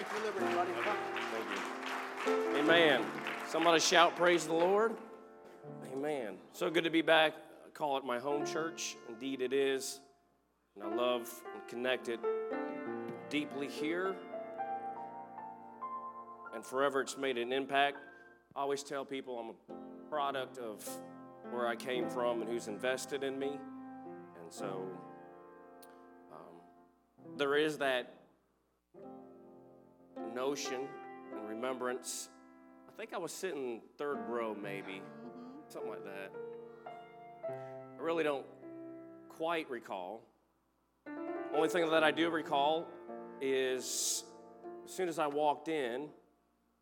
Thank you, Liberty, buddy. Thank you. Amen. Somebody shout, Praise the Lord. Amen. So good to be back. I call it my home church. Indeed, it is. And I love and connected deeply here. And forever it's made an impact. I always tell people I'm a product of where I came from and who's invested in me. And so um, there is that notion and remembrance. I think I was sitting third row, maybe, mm-hmm. something like that. I really don't quite recall. Only thing that I do recall is as soon as I walked in,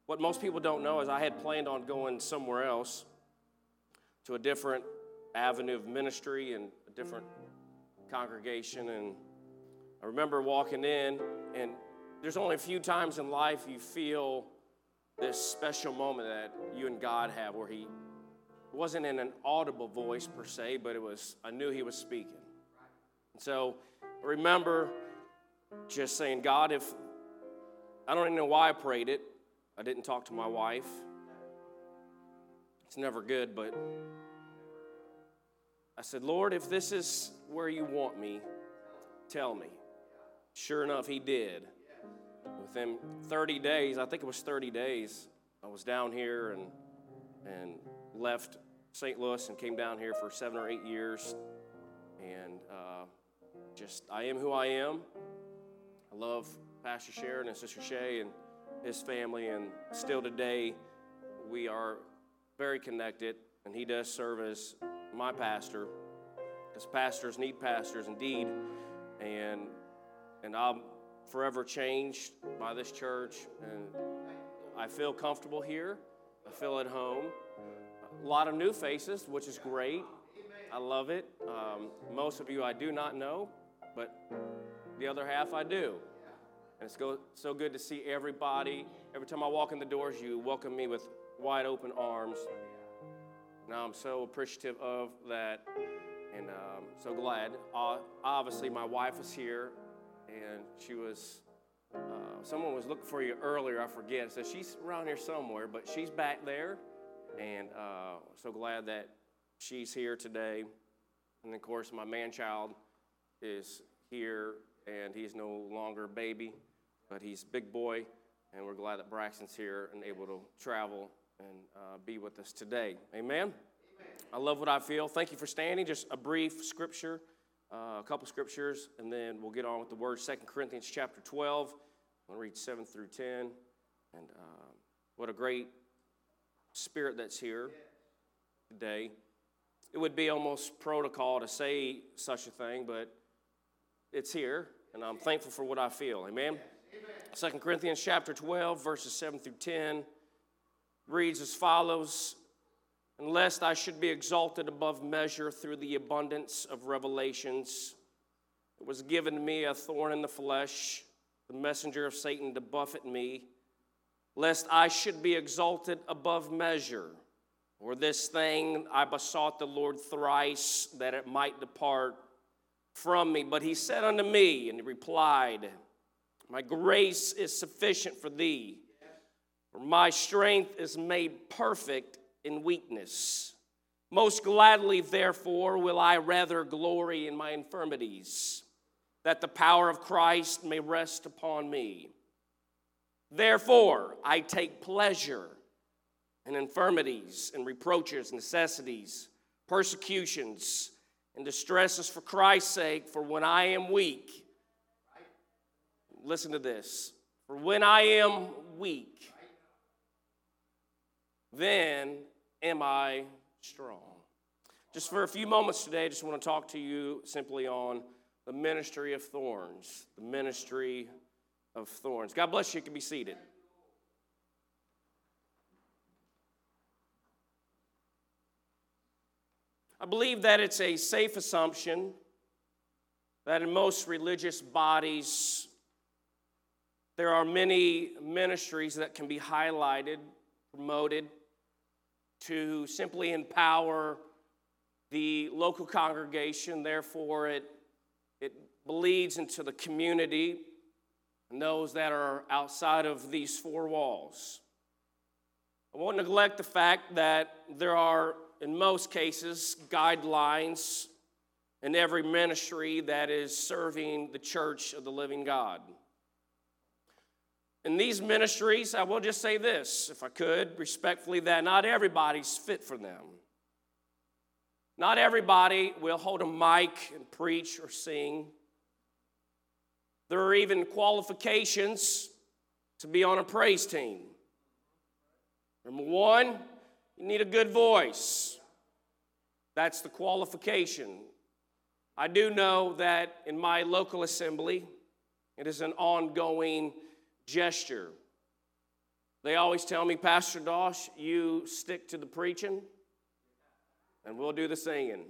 what most people don't know is I had planned on going somewhere else to a different avenue of ministry and a different mm-hmm. congregation. And I remember walking in, and there's only a few times in life you feel this special moment that you and God have where He wasn't in an audible voice per se, but it was, I knew He was speaking. And so remember just saying, God, if I don't even know why I prayed it, I didn't talk to my wife. It's never good, but I said, Lord, if this is where you want me, tell me. Sure enough, He did. Within 30 days, I think it was 30 days, I was down here and, and left St. Louis and came down here for seven or eight years. And uh, just, I am who I am. I love Pastor Sharon and Sister Shay and his family, and still today, we are very connected, and he does serve as my pastor, because pastors need pastors indeed, and and I'm forever changed by this church, and I feel comfortable here. I feel at home. A lot of new faces, which is great. I love it. Um, most of you I do not know, but the other half I do. And it's go, so good to see everybody. Every time I walk in the doors, you welcome me with wide open arms. Now I'm so appreciative of that and um, so glad. Uh, obviously, my wife is here and she was, uh, someone was looking for you earlier, I forget. So she's around here somewhere, but she's back there. And uh, so glad that she's here today. And of course, my man child is here and he's no longer a baby but he's big boy, and we're glad that Braxton's here and able to travel and uh, be with us today. Amen? Amen? I love what I feel. Thank you for standing. Just a brief scripture, uh, a couple scriptures, and then we'll get on with the word. Second Corinthians chapter 12. I'm going to read 7 through 10. And uh, what a great spirit that's here today. It would be almost protocol to say such a thing, but it's here, and I'm thankful for what I feel. Amen? 2 Corinthians chapter 12, verses 7 through 10 reads as follows And lest I should be exalted above measure through the abundance of revelations, it was given me a thorn in the flesh, the messenger of Satan to buffet me, lest I should be exalted above measure. Or this thing I besought the Lord thrice that it might depart from me. But he said unto me, and he replied, my grace is sufficient for thee, for my strength is made perfect in weakness. Most gladly, therefore, will I rather glory in my infirmities, that the power of Christ may rest upon me. Therefore, I take pleasure in infirmities and reproaches, necessities, persecutions, and distresses for Christ's sake, for when I am weak, listen to this. For when I am weak, then am I strong. Just for a few moments today, I just want to talk to you simply on the ministry of thorns. The ministry of thorns. God bless you. You can be seated. I believe that it's a safe assumption that in most religious bodies, there are many ministries that can be highlighted, promoted to simply empower the local congregation. Therefore, it, it bleeds into the community. and those that are outside of these four walls. I won't neglect the fact that there are, in most cases, guidelines in every ministry that is serving the church of the living God. In these ministries, I will just say this, if I could, respectfully, that not everybody's fit for them. Not everybody will hold a mic and preach or sing. There are even qualifications to be on a praise team. Number one, you need a good voice. That's the qualification. I do know that in my local assembly, it is an ongoing gesture. They always tell me, Pastor Dosh, you stick to the preaching and we'll do the singing.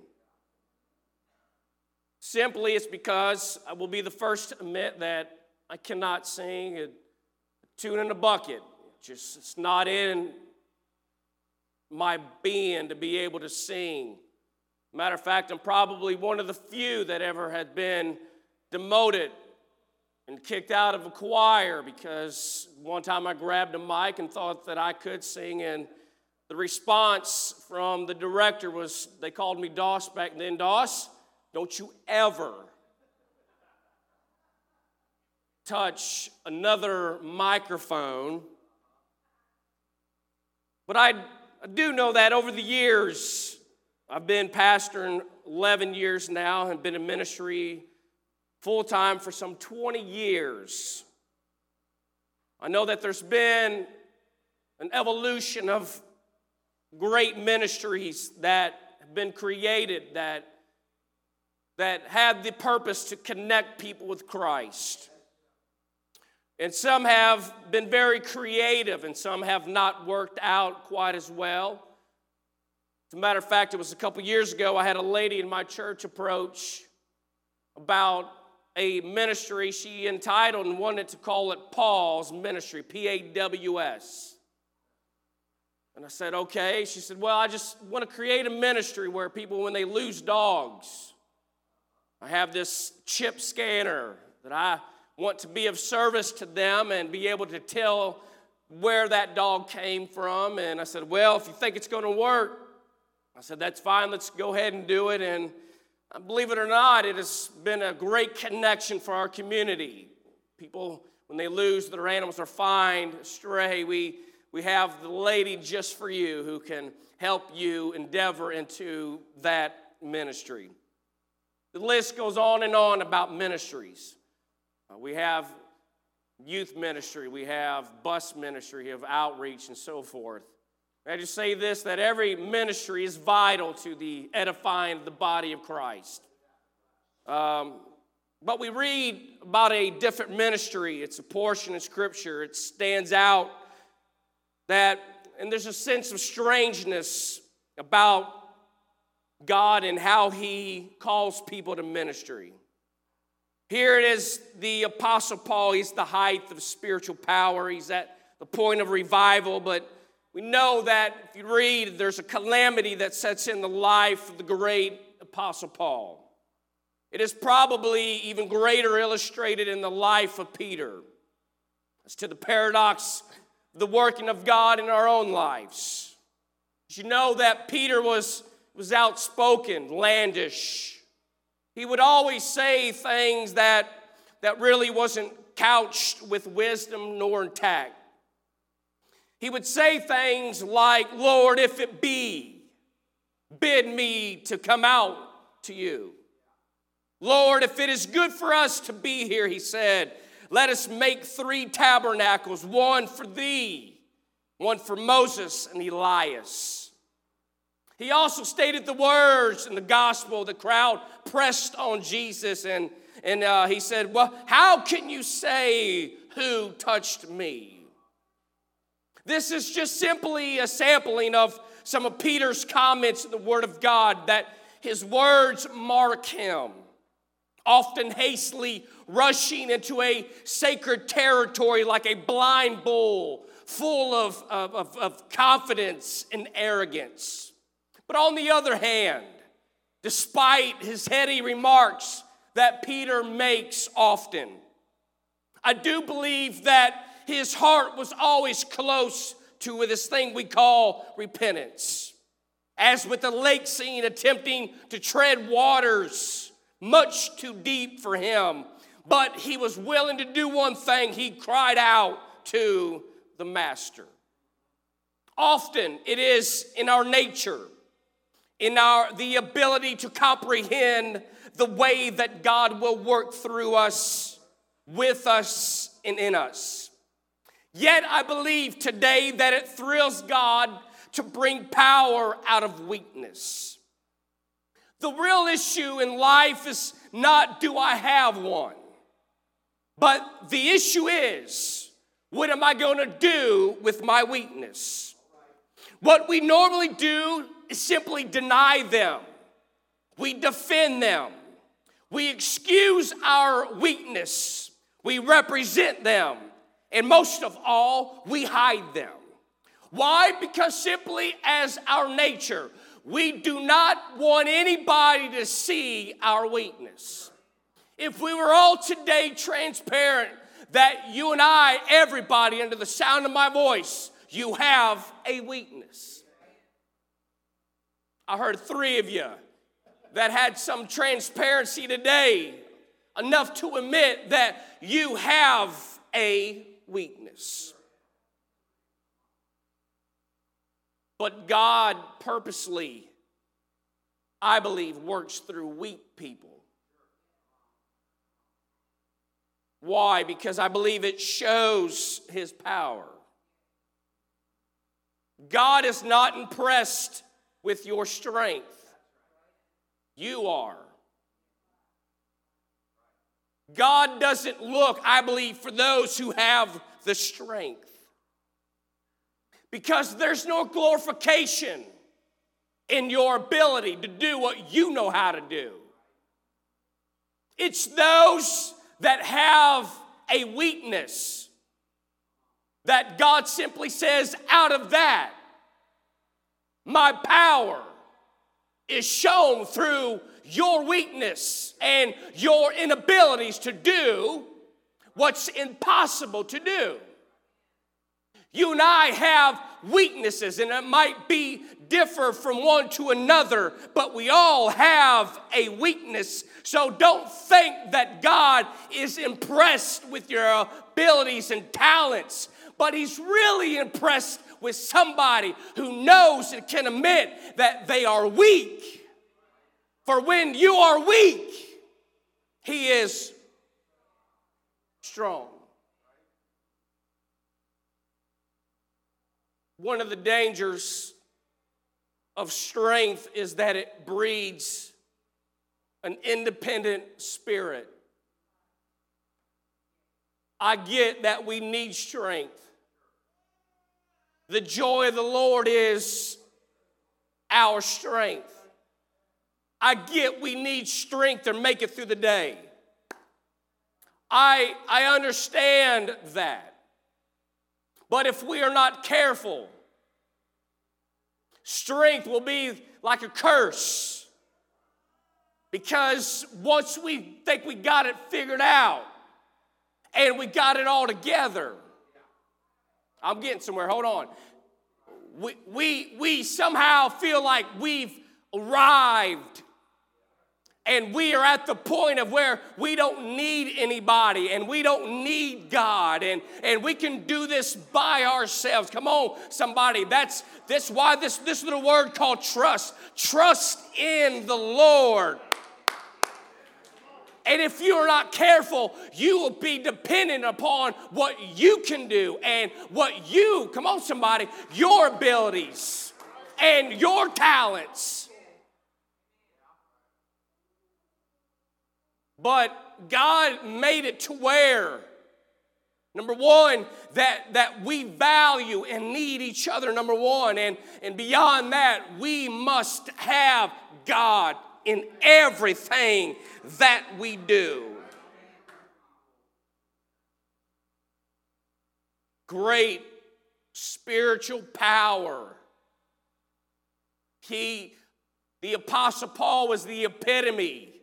Simply, it's because I will be the first to admit that I cannot sing a tune in a bucket. Just it's not in my being to be able to sing. Matter of fact, I'm probably one of the few that ever had been demoted and kicked out of a choir because one time I grabbed a mic and thought that I could sing and the response from the director was they called me Doss back then. Doss, don't you ever touch another microphone. But I, I do know that over the years, I've been pastoring 11 years now and been in ministry full time for some 20 years. I know that there's been an evolution of great ministries that have been created that, that have the purpose to connect people with Christ. And some have been very creative, and some have not worked out quite as well. As a matter of fact, it was a couple years ago, I had a lady in my church approach about a ministry she entitled and wanted to call it Paws Ministry, P A W S. And I said, okay. She said, well, I just want to create a ministry where people, when they lose dogs, I have this chip scanner that I want to be of service to them and be able to tell where that dog came from. And I said, well, if you think it's going to work, I said, that's fine. Let's go ahead and do it. And believe it or not, it has been a great connection for our community. People, when they lose their animals or find stray, we we have the lady just for you who can help you endeavor into that ministry. The list goes on and on about ministries. Uh, we have youth ministry, we have bus ministry, we have outreach, and so forth. I just say this that every ministry is vital to the edifying of the body of Christ. Um, but we read about a different ministry. It's a portion of Scripture. It stands out that, and there's a sense of strangeness about God and how He calls people to ministry. Here it is the Apostle Paul, he's the height of spiritual power, he's at the point of revival, but we know that if you read, there's a calamity that sets in the life of the great Apostle Paul. It is probably even greater illustrated in the life of Peter. As to the paradox the working of God in our own lives. Did you know that Peter was, was outspoken, landish? He would always say things that, that really wasn't couched with wisdom nor tact. He would say things like, Lord, if it be, bid me to come out to you. Lord, if it is good for us to be here, he said, let us make three tabernacles one for thee, one for Moses and Elias. He also stated the words in the gospel. The crowd pressed on Jesus and, and uh, he said, Well, how can you say who touched me? This is just simply a sampling of some of Peter's comments in the Word of God that his words mark him often hastily rushing into a sacred territory like a blind bull, full of, of, of, confidence and arrogance. But on the other hand, despite his heady remarks that Peter makes often, I do believe that his heart was always close to this thing we call repentance. As with the lake scene attempting to tread waters much too deep for him, but he was willing to do one thing. He cried out to the master. Often it is in our nature, in our the ability to comprehend the way that God will work through us, with us, and in us. Yet I believe today that it thrills God to bring power out of weakness. The real issue in life is not do I have one, but the issue is what am I going to do with my weakness? What we normally do is simply deny them, we defend them, we excuse our weakness, we represent them, and most of all, we hide them. Why? Because simply as our nature, we do not want anybody to see our weakness. If we were all today transparent that you and I, everybody under the sound of my voice, you have a weakness. I heard three of you that had some transparency today, enough to admit that you have a weakness. But God purposely, I believe, works through weak people. Why? Because I believe it shows his power. God is not impressed with your strength. You are. God doesn't look, I believe, for those who have the strength. Because there's no glorification in your ability to do what you know how to do. It's those that have a weakness that God simply says, out of that, my power is shown through your weakness and your inabilities to do what's impossible to do. You and I have weaknesses, and it might be differ from one to another, but we all have a weakness. So don't think that God is impressed with your abilities and talents, but He's really impressed with somebody who knows and can admit that they are weak. For when you are weak, He is strong. One of the dangers of strength is that it breeds an independent spirit. I get that we need strength. The joy of the Lord is our strength. I get we need strength to make it through the day. I, I understand that. But if we are not careful, strength will be like a curse. Because once we think we got it figured out and we got it all together, I'm getting somewhere, hold on. We, we, we somehow feel like we've arrived and we are at the point of where we don't need anybody and we don't need God and, and we can do this by ourselves. Come on, somebody. That's this why this, this little word called trust. Trust in the Lord. And if you're not careful, you will be dependent upon what you can do and what you, come on, somebody, your abilities and your talents. But God made it to where, number one, that, that we value and need each other, number one. And, and beyond that, we must have God in everything that we do. Great spiritual power. He, the Apostle Paul, was the epitome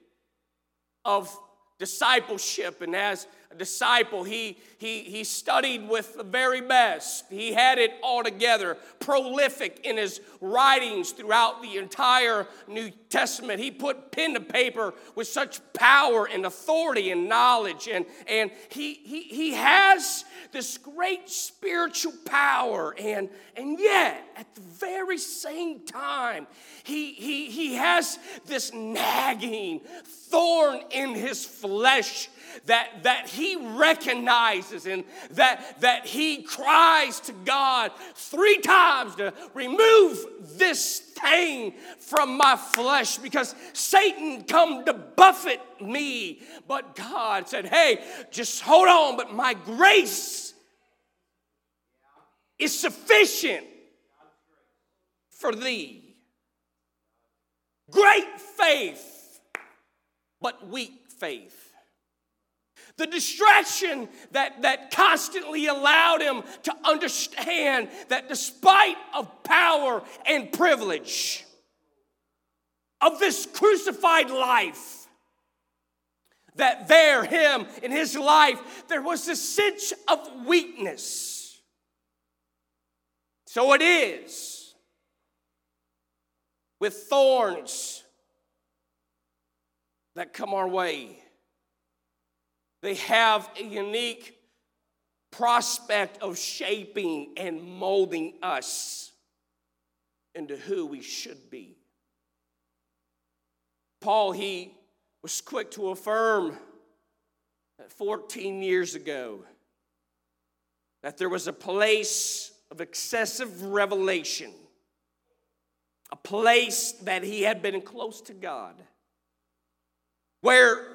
of discipleship. And as a disciple. He, he, he studied with the very best. He had it all together, prolific in his writings throughout the entire New Testament. He put pen to paper with such power and authority and knowledge. And, and he, he, he has this great spiritual power. And, and yet, at the very same time, he, he, he has this nagging thorn in his flesh that, that he recognizes and that, that he cries to God three times to remove this thing from my flesh because Satan come to buffet me. But God said, hey, just hold on, but my grace is sufficient for thee. Great faith, but weak faith. The distraction that, that constantly allowed him to understand that despite of power and privilege of this crucified life, that there, him, in his life, there was a sense of weakness. So it is with thorns that come our way they have a unique prospect of shaping and molding us into who we should be. Paul, he was quick to affirm that 14 years ago that there was a place of excessive revelation, a place that he had been close to God, where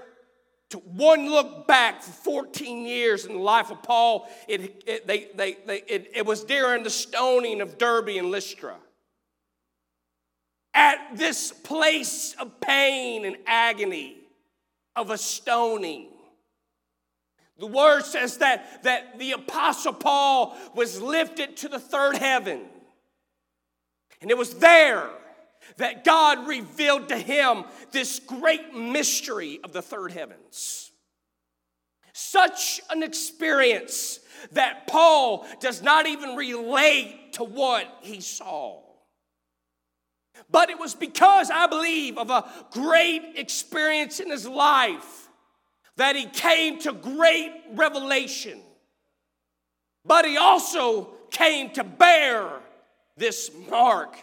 to one look back for 14 years in the life of Paul, it, it, they, they, they, it, it was during the stoning of Derbe and Lystra. At this place of pain and agony of a stoning, the word says that, that the Apostle Paul was lifted to the third heaven. And it was there that God revealed to him this great mystery of the third heavens. Such an experience that Paul does not even relate to what he saw. But it was because I believe of a great experience in his life that he came to great revelation. But he also came to bear this mark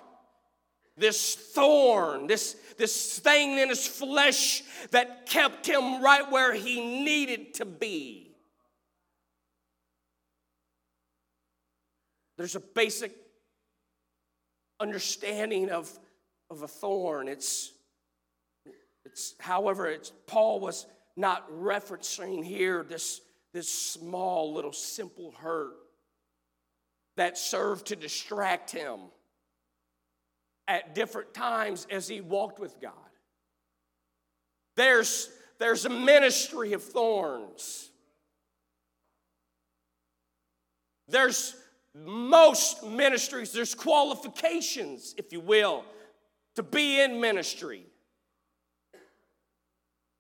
this thorn, this, this thing in his flesh that kept him right where he needed to be. There's a basic understanding of, of a thorn. It's, it's however, it's, Paul was not referencing here this, this small little simple hurt that served to distract him at different times as he walked with God. There's, there's a ministry of thorns. There's most ministries, there's qualifications, if you will, to be in ministry.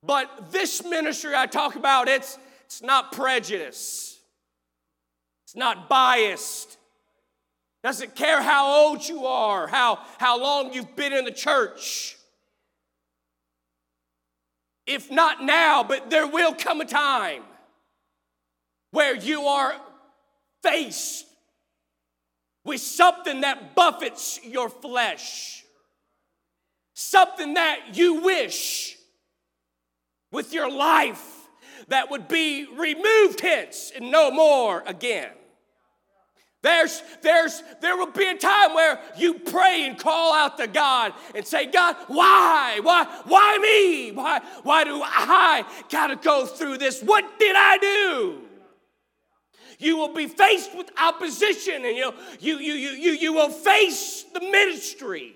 But this ministry I talk about, it's, it's not prejudice. It's not biased. Doesn't care how old you are, how, how long you've been in the church. If not now, but there will come a time where you are faced with something that buffets your flesh, something that you wish with your life that would be removed hence and no more again. There's, there's, there will be a time where you pray and call out to God and say, God, why? Why, why me? Why, why do I gotta go through this? What did I do? You will be faced with opposition and you, you, you, you, you, you will face the ministry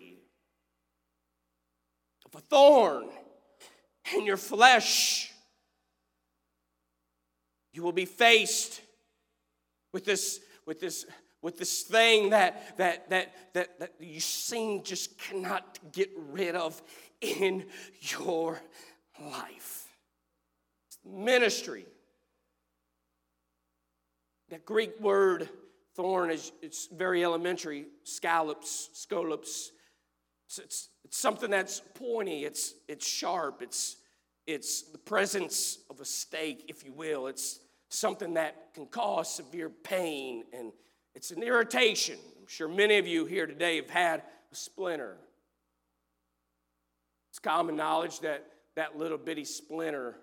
of a thorn in your flesh. You will be faced with this with this with this thing that that that that, that you seem just cannot get rid of in your life. Ministry that Greek word thorn is it's very elementary, skolops, skolops. It's, it's, it's something that's pointy, it's, it's sharp, it's, it's the presence of a stake, if you will. It's something that can cause severe pain and it's an irritation. I'm sure many of you here today have had a splinter. It's common knowledge that that little bitty splinter,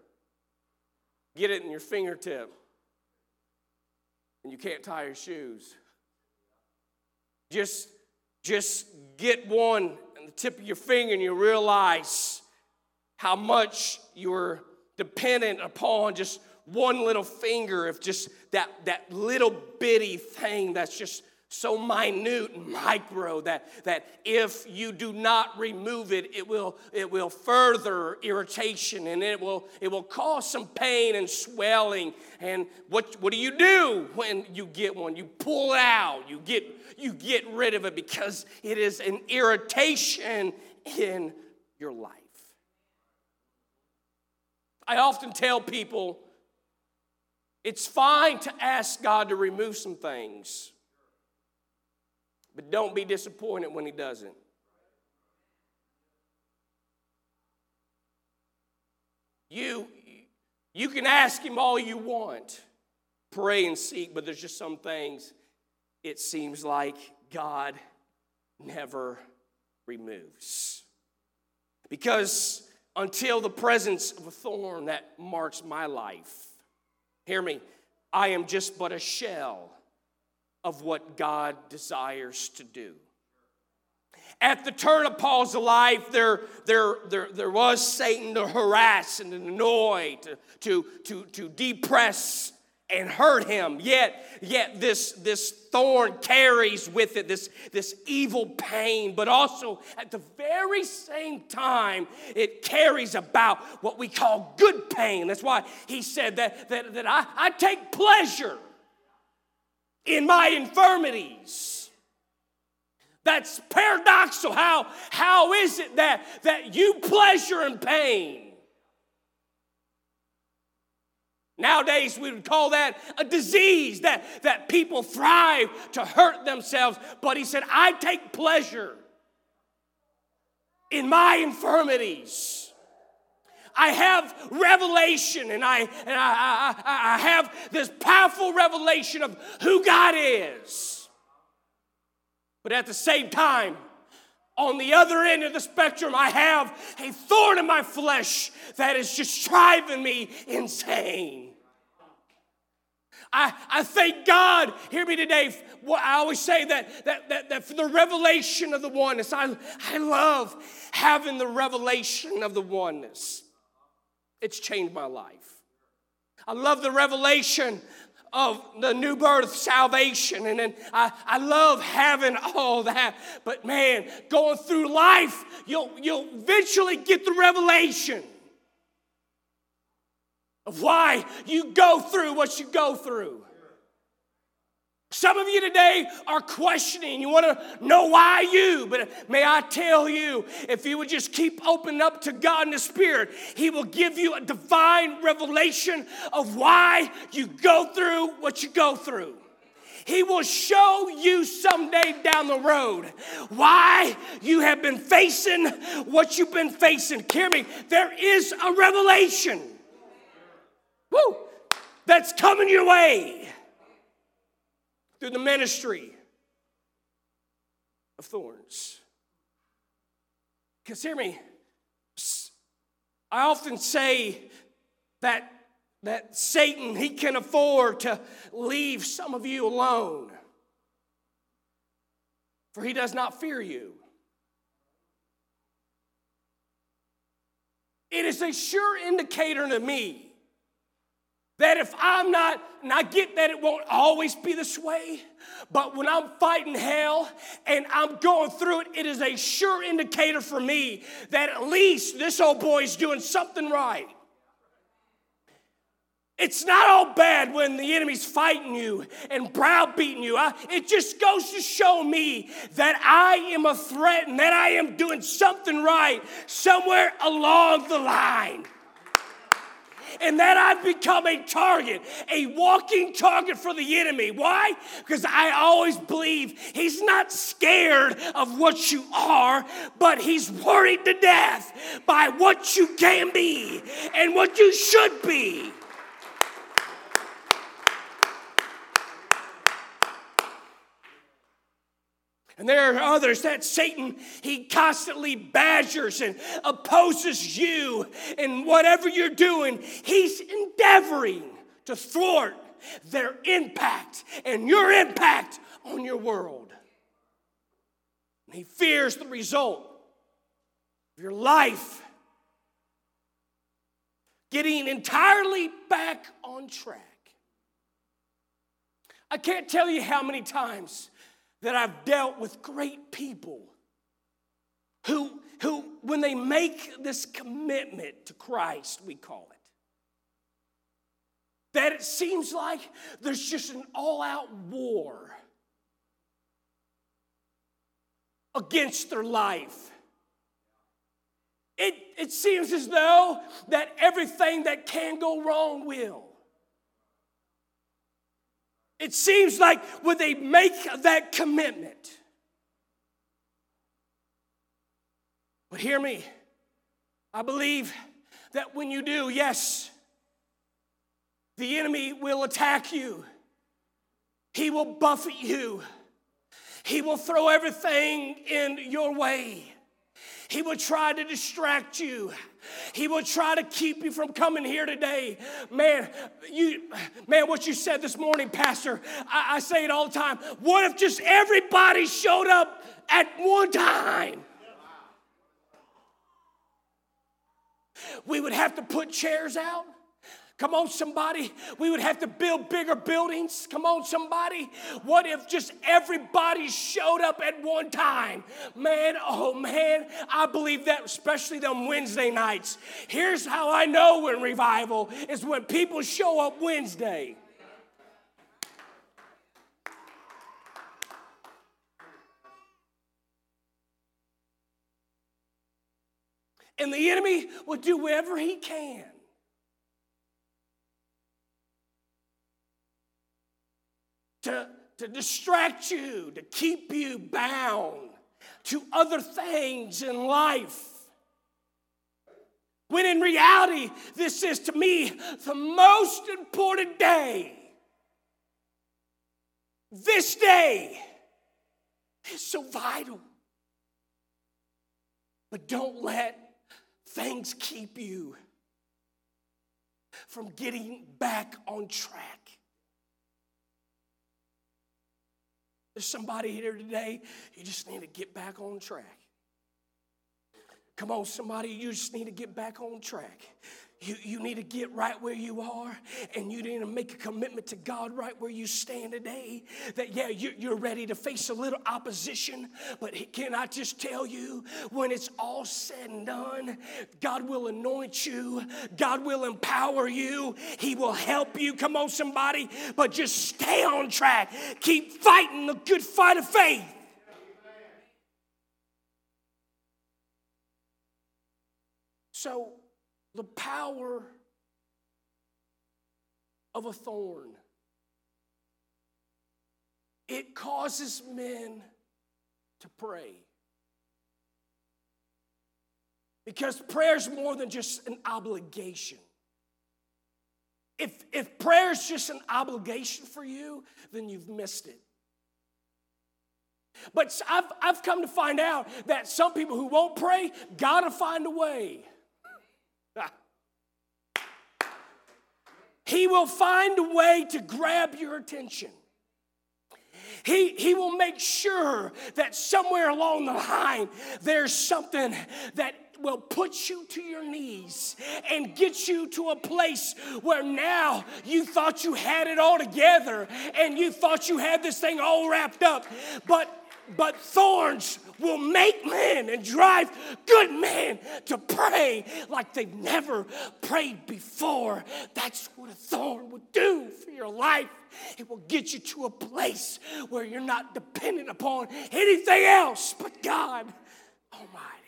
get it in your fingertip, and you can't tie your shoes. Just, just get one in the tip of your finger and you realize how much you're dependent upon just one little finger of just that, that little bitty thing that's just so minute and micro that, that if you do not remove it, it will, it will further irritation and it will, it will cause some pain and swelling. And what, what do you do when you get one? You pull it out, you get, you get rid of it because it is an irritation in your life. I often tell people it's fine to ask God to remove some things, but don't be disappointed when He doesn't. You, you can ask Him all you want, pray and seek, but there's just some things it seems like God never removes. Because until the presence of a thorn that marks my life, Hear me. I am just but a shell of what God desires to do. At the turn of Paul's life, there, there, there, there was Satan to harass and annoy, to, to, to, to depress and hurt him. Yet, yet this, this thorn carries with it this, this evil pain, but also at the very same time, it carries about what we call good pain. That's why he said that, that, that I, I take pleasure in my infirmities. That's paradoxical. How, how is it that, that you pleasure in pain? Nowadays, we would call that a disease that, that people thrive to hurt themselves. But he said, I take pleasure in my infirmities. I have revelation and I, and I, I, I have this powerful revelation of who God is. But at the same time, on the other end of the spectrum, I have a thorn in my flesh that is just driving me insane. I, I thank God, hear me today. I always say that, that, that, that for the revelation of the oneness, I, I love having the revelation of the oneness. It's changed my life. I love the revelation of the new birth salvation and then I, I love having all that but man going through life you'll, you'll eventually get the revelation of why you go through what you go through. Some of you today are questioning. You want to know why you, but may I tell you, if you would just keep opening up to God in the Spirit, He will give you a divine revelation of why you go through what you go through. He will show you someday down the road why you have been facing what you've been facing. Hear me, there is a revelation. Woo! That's coming your way through the ministry of thorns. Because hear me, I often say that, that Satan, he can afford to leave some of you alone. For he does not fear you. It is a sure indicator to me that if I'm not, and I get that it won't always be this way, but when I'm fighting hell and I'm going through it, it is a sure indicator for me that at least this old boy is doing something right. It's not all bad when the enemy's fighting you and browbeating you. I, it just goes to show me that I am a threat and that I am doing something right somewhere along the line. And that I've become a target, a walking target for the enemy. Why? Because I always believe he's not scared of what you are, but he's worried to death by what you can be and what you should be. And there are others that Satan, he constantly badgers and opposes you in whatever you're doing. He's endeavoring to thwart their impact and your impact on your world. And he fears the result of your life getting entirely back on track. I can't tell you how many times that I've dealt with great people who, who when they make this commitment to Christ, we call it, that it seems like there's just an all out war against their life. It, it seems as though that everything that can go wrong will. It seems like when they make that commitment, but hear me, I believe that when you do, yes, the enemy will attack you, he will buffet you, he will throw everything in your way. He will try to distract you. He will try to keep you from coming here today. Man, you man, what you said this morning, Pastor, I, I say it all the time. What if just everybody showed up at one time? We would have to put chairs out. Come on, somebody. We would have to build bigger buildings. Come on, somebody. What if just everybody showed up at one time? Man, oh man, I believe that, especially on Wednesday nights. Here's how I know when revival is when people show up Wednesday. And the enemy will do whatever he can to, to distract you, to keep you bound to other things in life. When in reality, this is to me the most important day. This day is so vital. But don't let things keep you from getting back on track. There's somebody here today, you just need to get back on track. Come on, somebody, you just need to get back on track. You, you need to get right where you are and you need to make a commitment to God right where you stand today. That, yeah, you, you're ready to face a little opposition, but can I just tell you, when it's all said and done, God will anoint you, God will empower you, He will help you. Come on, somebody, but just stay on track. Keep fighting the good fight of faith. So, the power of a thorn. It causes men to pray. Because prayer is more than just an obligation. If, if prayer is just an obligation for you, then you've missed it. But I've, I've come to find out that some people who won't pray, gotta find a way. He will find a way to grab your attention. He, he will make sure that somewhere along the line there's something that will put you to your knees and get you to a place where now you thought you had it all together and you thought you had this thing all wrapped up. But but thorns will make men and drive good men to pray like they've never prayed before. That's what a thorn will do for your life. It will get you to a place where you're not dependent upon anything else but God Almighty.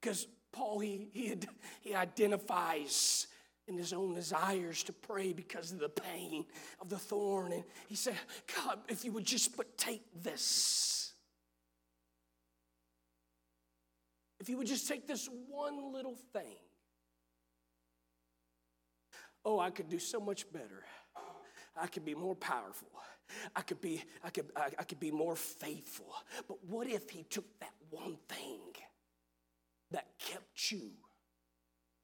Because Paul, he, he, he identifies in his own desires to pray because of the pain of the thorn. And he said, God, if you would just but take this. If you would just take this one little thing. Oh, I could do so much better. I could be more powerful. I could be, I could, I, I could be more faithful. But what if he took that one thing that kept you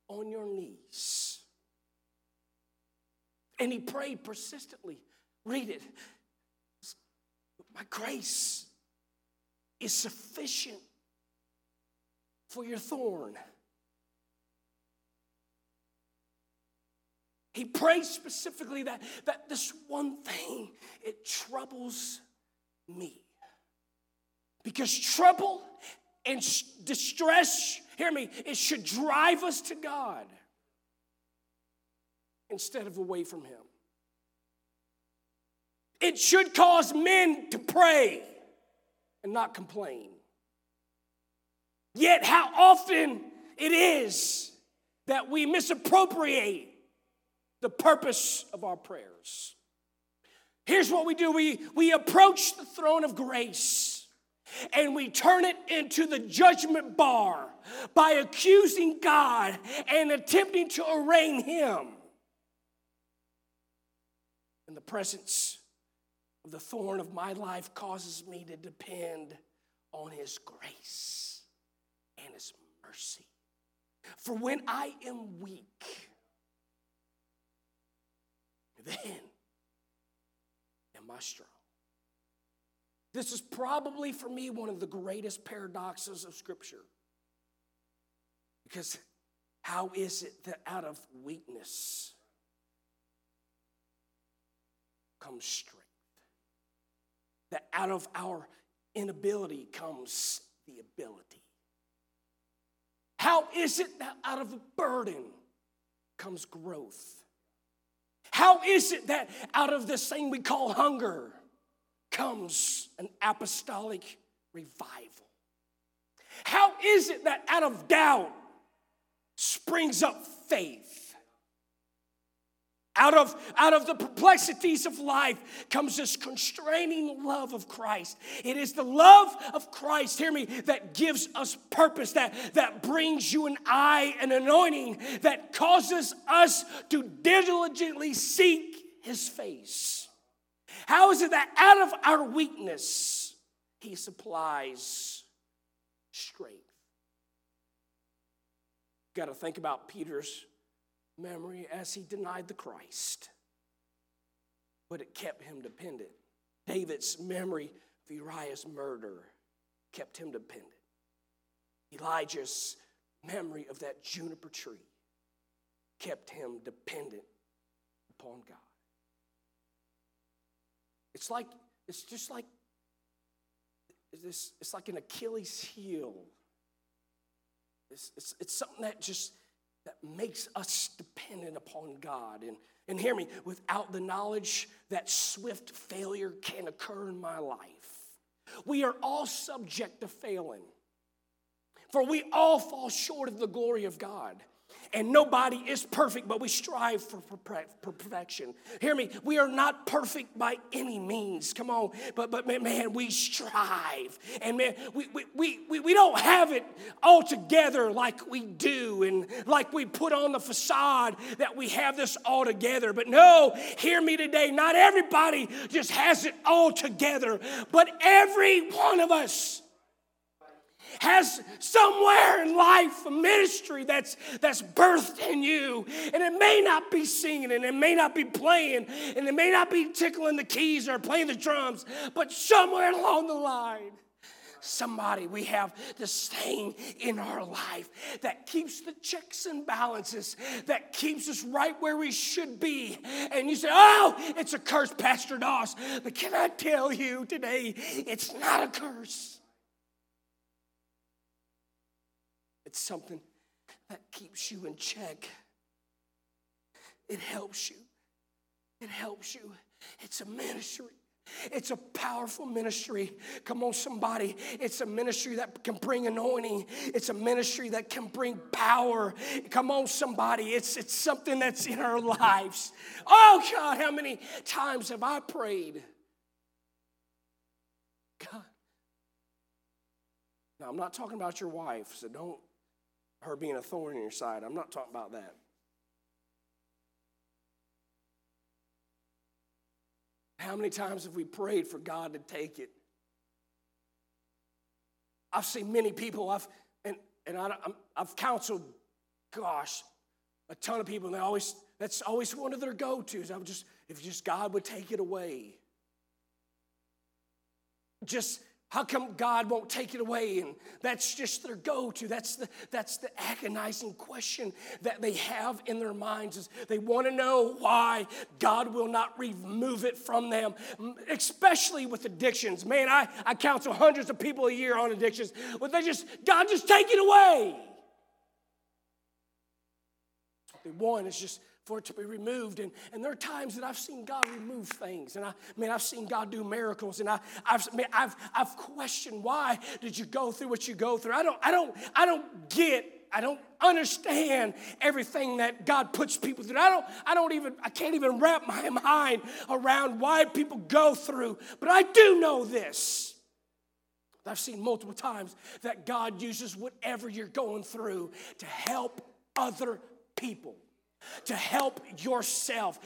on your knees? And he prayed persistently. Read it. My grace is sufficient for your thorn. He prays specifically that, that this one thing, it troubles me. Because trouble and distress, hear me, it should drive us to God instead of away from Him. It should cause men to pray and not complain. Yet, how often it is that we misappropriate the purpose of our prayers. Here's what we do we, we approach the throne of grace and we turn it into the judgment bar by accusing God and attempting to arraign Him. In the presence of the thorn of my life causes me to depend on His grace and His mercy. For when I am weak, then am I strong. This is probably for me one of the greatest paradoxes of Scripture. Because how is it that out of weakness comes strength? That out of our inability comes the ability? How is it that out of a burden comes growth? How is it that out of this thing we call hunger comes an apostolic revival? How is it that out of doubt springs up faith? Out of, out of the perplexities of life comes this constraining love of Christ. It is the love of Christ, hear me, that gives us purpose, that, that brings you and I an anointing, that causes us to diligently seek his face. How is it that out of our weakness, he supplies strength? Got to think about Peter's memory as he denied the Christ. But it kept him dependent. David's memory of Uriah's murder kept him dependent. Elijah's memory of that juniper tree kept him dependent upon God. It's like, it's just like this, it's like an Achilles heel. It's, it's, it's something that just that makes us dependent upon God. And, and hear me, without the knowledge that swift failure can occur in my life, we are all subject to failing. For we all fall short of the glory of God and nobody is perfect, but we strive for perfection. Hear me, we are not perfect by any means. Come on, but but man, we strive, and man, we we we, we don't have it all together like we do, and like we put on the facade that we have this all together. But no, hear me today. Not everybody just has it all together, but every one of us has somewhere in life a ministry that's, that's birthed in you. And it may not be singing and it may not be playing and it may not be tickling the keys or playing the drums, but somewhere along the line, somebody, we have this thing in our life that keeps the checks and balances, that keeps us right where we should be. And you say, Oh, it's a curse, Pastor Doss. But can I tell you today, it's not a curse. It's something that keeps you in check. It helps you. It helps you. It's a ministry It's a powerful ministry. Come on, somebody. It's a ministry that can bring anointing. It's a ministry that can bring power. Come on, somebody. It's, it's something that's in our lives. Oh, God, how many times have I prayed? God. Now, I'm not talking about your wife, so don't her being a thorn in your side. I'm not talking about that. How many times have we prayed for God to take it? I've seen many people, I've, and, and I, have counseled, gosh, a ton of people, and they always, that's always one of their go tos. I'm just, if just God would take it away. Just how come God won't take it away? And that's just their go-to. That's the, that's the agonizing question that they have in their minds is they want to know why God will not remove it from them, especially with addictions. Man, I, I counsel hundreds of people a year on addictions, but they just, God just take it away. What they want is just for it to be removed. And, and there are times that I've seen God remove things. And I, I mean, I've seen God do miracles. And I, I've, I mean, I've, I've questioned why did you go through what you go through? I don't, I don't, I don't get I don't understand everything that God puts people through. I don't, I don't even, I can't even wrap my mind around why people go through. But I do know this. I've seen multiple times that God uses whatever you're going through to help other people to help yourself.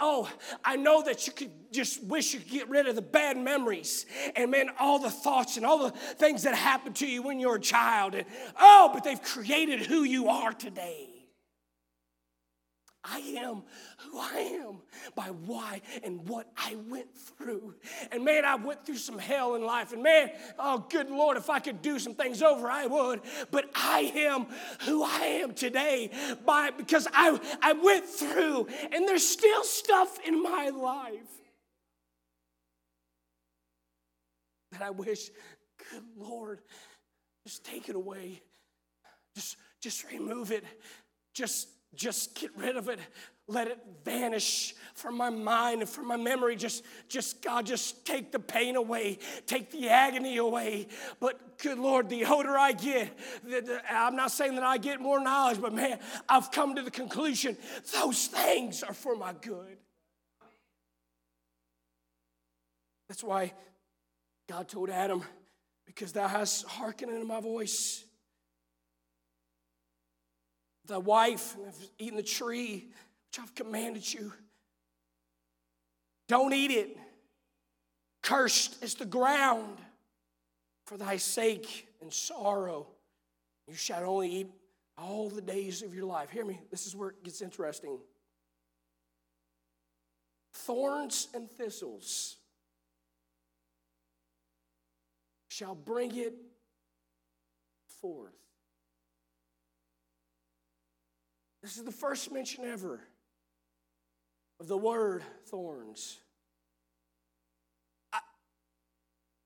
Oh, I know that you could just wish you could get rid of the bad memories and man, all the thoughts and all the things that happened to you when you were a child. And, oh, but they've created who you are today. I am who I am by why and what I went through. And man, I went through some hell in life. And man, oh, good Lord, if I could do some things over, I would. But I am who I am today by because I, I went through, and there's still stuff in my life that I wish, good Lord, just take it away. Just, just remove it. Just just get rid of it. Let it vanish from my mind and from my memory. Just just god just take the pain away. Take the agony away. But good lord the older i get the, the, i'm not saying that i get more knowledge but man i've come to the conclusion those things are for my good. That's why god told adam because thou hast hearkened unto my voice thy wife and have eaten the tree which I've commanded you. Don't eat it. Cursed is the ground for thy sake and sorrow. You shall only eat all the days of your life. Hear me, this is where it gets interesting. Thorns and thistles shall bring it forth. This is the first mention ever of the word thorns. I,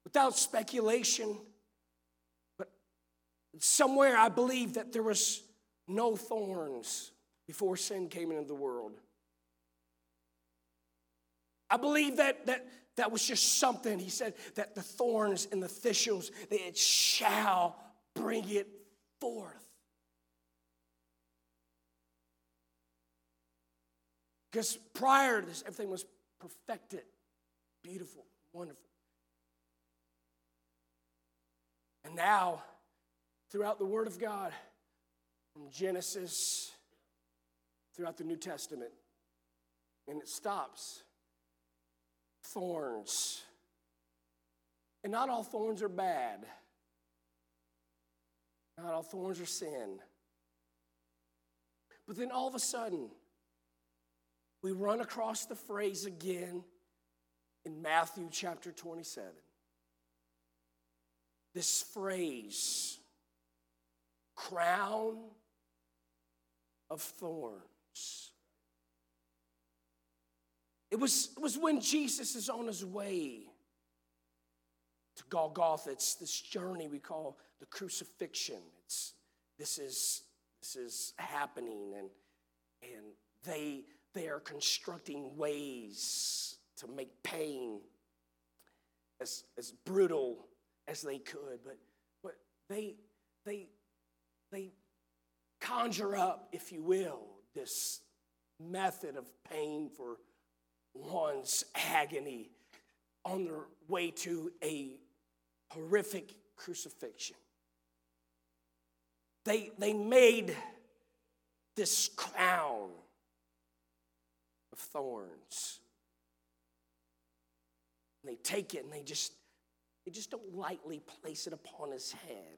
without speculation, but somewhere I believe that there was no thorns before sin came into the world. I believe that that that was just something. He said that the thorns and the thistles, that it shall bring it forth. Because prior to this, everything was perfected, beautiful, wonderful. And now, throughout the Word of God, from Genesis throughout the New Testament, and it stops thorns. And not all thorns are bad, not all thorns are sin. But then all of a sudden, we run across the phrase again in Matthew chapter 27. This phrase, crown of thorns. It was, it was when Jesus is on his way to Golgotha. It's this journey we call the crucifixion. It's, this, is, this is happening, and, and they they are constructing ways to make pain as, as brutal as they could, but, but they, they, they conjure up, if you will, this method of pain for one's agony on their way to a horrific crucifixion. They, they made this crown of thorns. And they take it and they just they just don't lightly place it upon his head.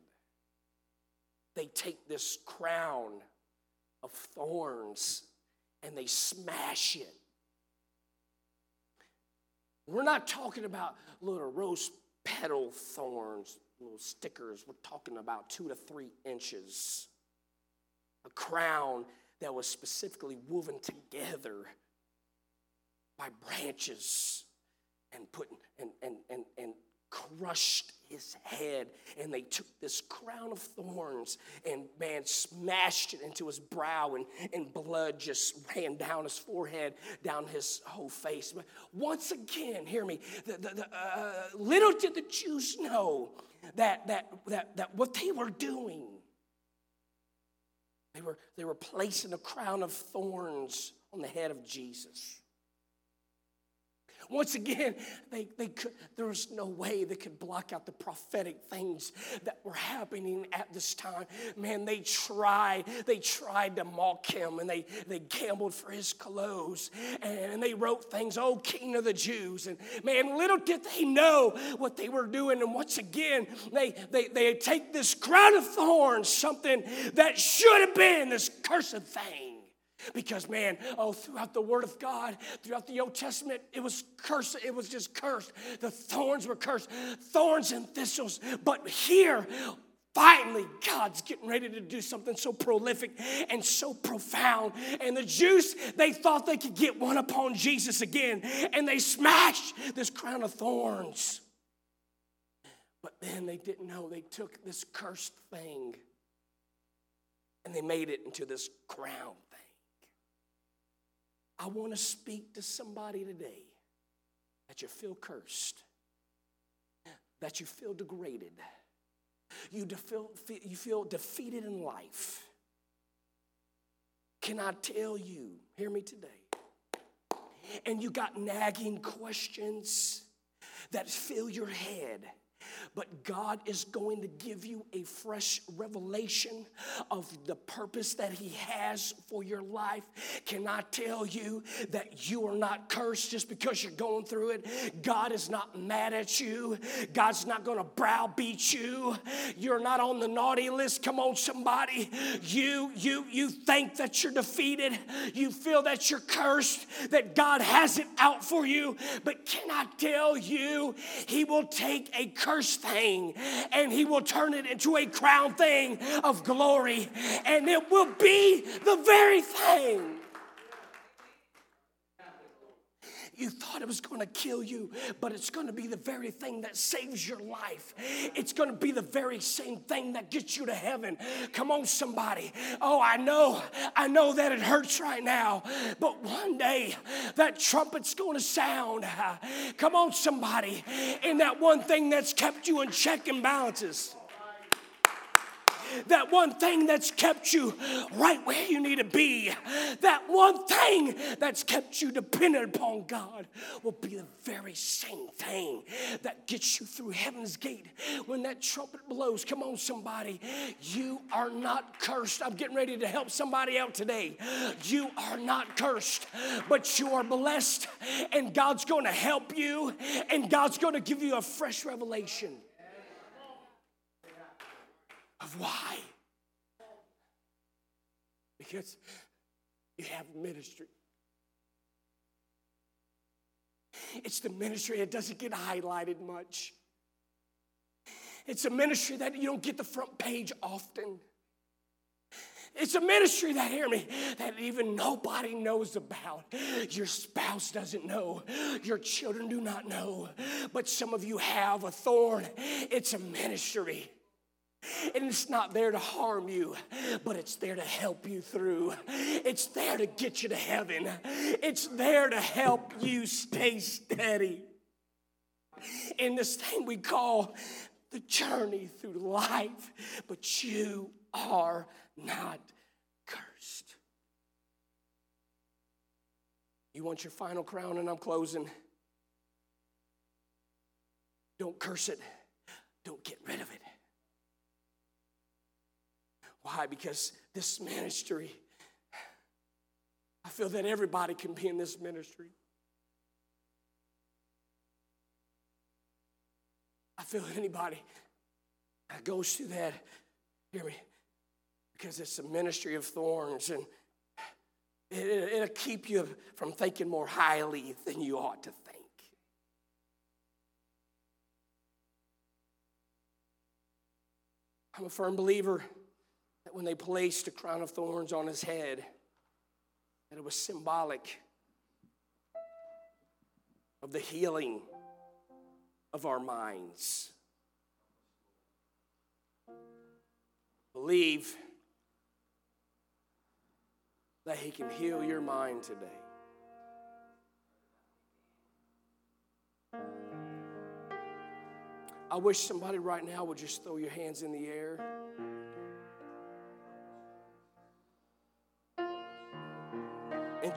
They take this crown of thorns and they smash it. We're not talking about little rose petal thorns, little stickers. We're talking about two to three inches. A crown that was specifically woven together by branches and put and and and, and crushed his head. And they took this crown of thorns and man smashed it into his brow and, and blood just ran down his forehead down his whole face. But once again hear me the, the, the, uh, little did the jews know that, that, that, that what they were doing they were, they were placing a crown of thorns on the head of jesus once again, they, they could, there was no way they could block out the prophetic things that were happening at this time. Man, they tried, they tried to mock him and they, they gambled for his clothes and they wrote things, oh, King of the Jews. And man, little did they know what they were doing. And once again, they, they, they take this crown of thorns, something that should have been this cursed thing because, man, oh, throughout the Word of God, throughout the Old Testament, it was cursed. It was just cursed. The thorns were cursed, thorns and thistles. But here, finally, God's getting ready to do something so prolific and so profound. And the Jews, they thought they could get one upon Jesus again, and they smashed this crown of thorns. But then they didn't know they took this cursed thing and they made it into this crown I want to speak to somebody today that you feel cursed, that you feel degraded, you feel, you feel defeated in life. Can I tell you, hear me today, and you got nagging questions that fill your head but God is going to give you a fresh revelation of the purpose that He has for your life. Can I tell you that you are not cursed just because you're going through it? God is not mad at you, God's not going to browbeat you. You're not on the naughty list. Come on, somebody. You, you, you think that you're defeated, you feel that you're cursed, that God has it out for you. But can I tell you, He will take a curse thing and he will turn it into a crown thing of glory and it will be the very thing You thought it was going to kill you, but it's going to be the very thing that saves your life. It's going to be the very same thing that gets you to heaven. Come on, somebody. Oh, I know, I know that it hurts right now, but one day that trumpet's going to sound. Come on, somebody. In that one thing that's kept you in check and balances that one thing that's kept you right where you need to be, that one thing that's kept you dependent upon God will be the very same thing that gets you through heaven's gate when that trumpet blows. Come on, somebody. You are not cursed. I'm getting ready to help somebody out today. You are not cursed, but you are blessed, and God's going to help you, and God's going to give you a fresh revelation why. Because you have ministry. It's the ministry that doesn't get highlighted much. It's a ministry that you don't get the front page often. It's a ministry that, hear me, that even nobody knows about. Your spouse doesn't know. Your children do not know. But some of you have a thorn. It's a ministry. And it's not there to harm you, but it's there to help you through. It's there to get you to heaven. It's there to help you stay steady. in this thing we call the journey through life, but you are not cursed. You want your final crown, and I'm closing. Don't curse it, don't get rid of it. Why? Because this ministry, I feel that everybody can be in this ministry. I feel anybody that goes through that, hear me, because it's a ministry of thorns and it, will keep you from thinking more highly than you ought to think. I'm a firm believer that when they placed a crown of thorns on his head, that it was symbolic of the healing of our minds. Believe that He can heal your mind today. I wish somebody right now would just throw your hands in the air.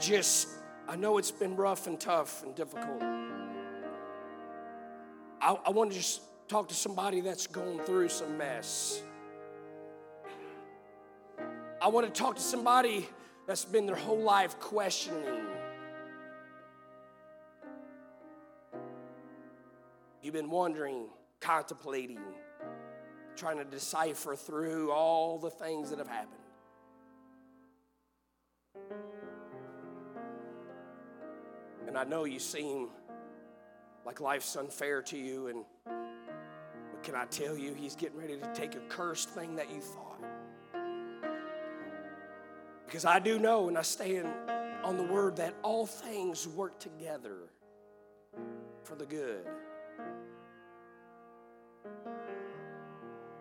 Just, I know it's been rough and tough and difficult. I, I want to just talk to somebody that's going through some mess. I want to talk to somebody that's been their whole life questioning. You've been wondering, contemplating, trying to decipher through all the things that have happened. And I know you seem like life's unfair to you, and but can I tell you, He's getting ready to take a cursed thing that you thought. Because I do know, and I stand on the word that all things work together for the good.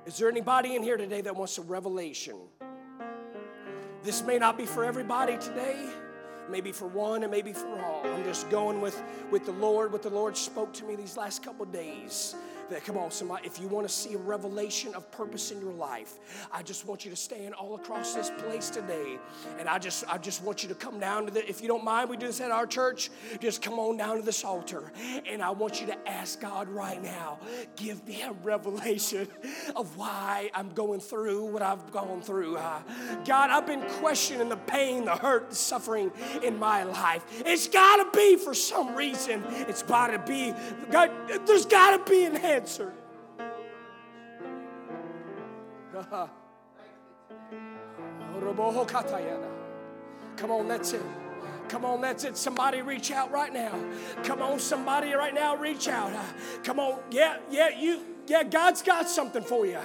Is there anybody in here today that wants a revelation? This may not be for everybody today, maybe for one and maybe for all. I'm just going with, with the Lord, what the Lord spoke to me these last couple days that, come on, somebody, if you want to see a revelation of purpose in your life, I just want you to stand all across this place today. And I just, I just want you to come down to the, if you don't mind, we do this at our church, just come on down to this altar. And I want you to ask God right now, give me a revelation of why I'm going through what I've gone through. Uh, God, I've been questioning the pain, the hurt, the suffering in my life. It's got to be for some reason. It's got to be, God, there's got to be an answer. Come on, that's it. Come on, that's it. Somebody reach out right now. Come on, somebody right now, reach out. Come on, yeah, yeah, you yeah, God's got something for you.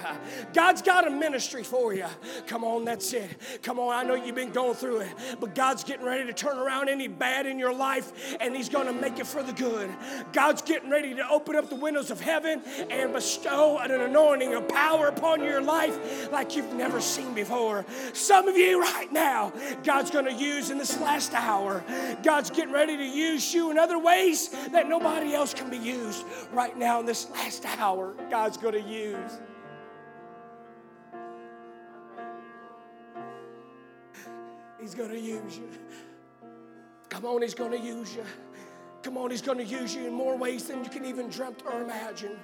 God's got a ministry for you. Come on, that's it. Come on, I know you've been going through it, but God's getting ready to turn around any bad in your life and He's going to make it for the good. God's getting ready to open up the windows of heaven and bestow an anointing of power upon your life like you've never seen before. Some of you right now, God's going to use in this last hour. God's getting ready to use you in other ways that nobody else can be used right now in this last hour. God's going to use. He's going to use you. Come on, He's going to use you. Come on, He's going to use you in more ways than you can even dream or imagine.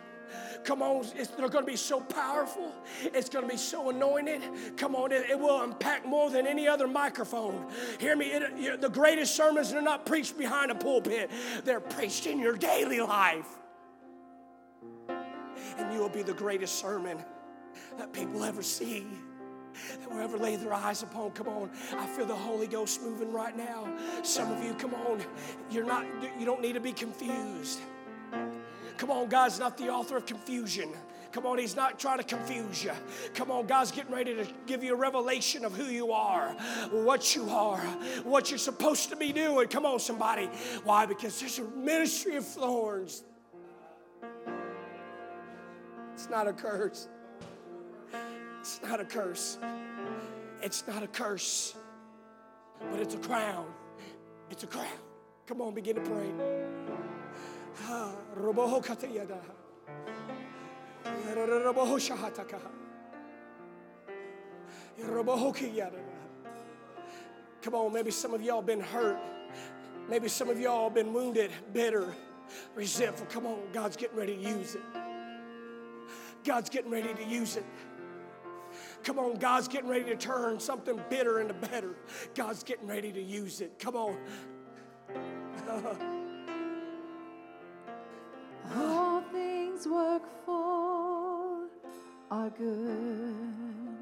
Come on, they're going to be so powerful. It's going to be so anointed. Come on, it, it will impact more than any other microphone. Hear me, it, the greatest sermons are not preached behind a pulpit, they're preached in your daily life and you will be the greatest sermon that people ever see that will ever lay their eyes upon. Come on, I feel the Holy Ghost moving right now. Some of you, come on, you're not, you don't need to be confused. Come on, God's not the author of confusion. Come on, He's not trying to confuse you. Come on, God's getting ready to give you a revelation of who you are, what you are, what you're supposed to be doing. Come on, somebody. Why? Because there's a ministry of thorns it's not a curse. It's not a curse. It's not a curse, but it's a crown. It's a crown. Come on, begin to pray. Ah, kiyada. Come on, maybe some of y'all been hurt. Maybe some of y'all been wounded, bitter, resentful. Come on, God's getting ready to use it. God's getting ready to use it. Come on, God's getting ready to turn something bitter into better. God's getting ready to use it. Come on. All things work for our good.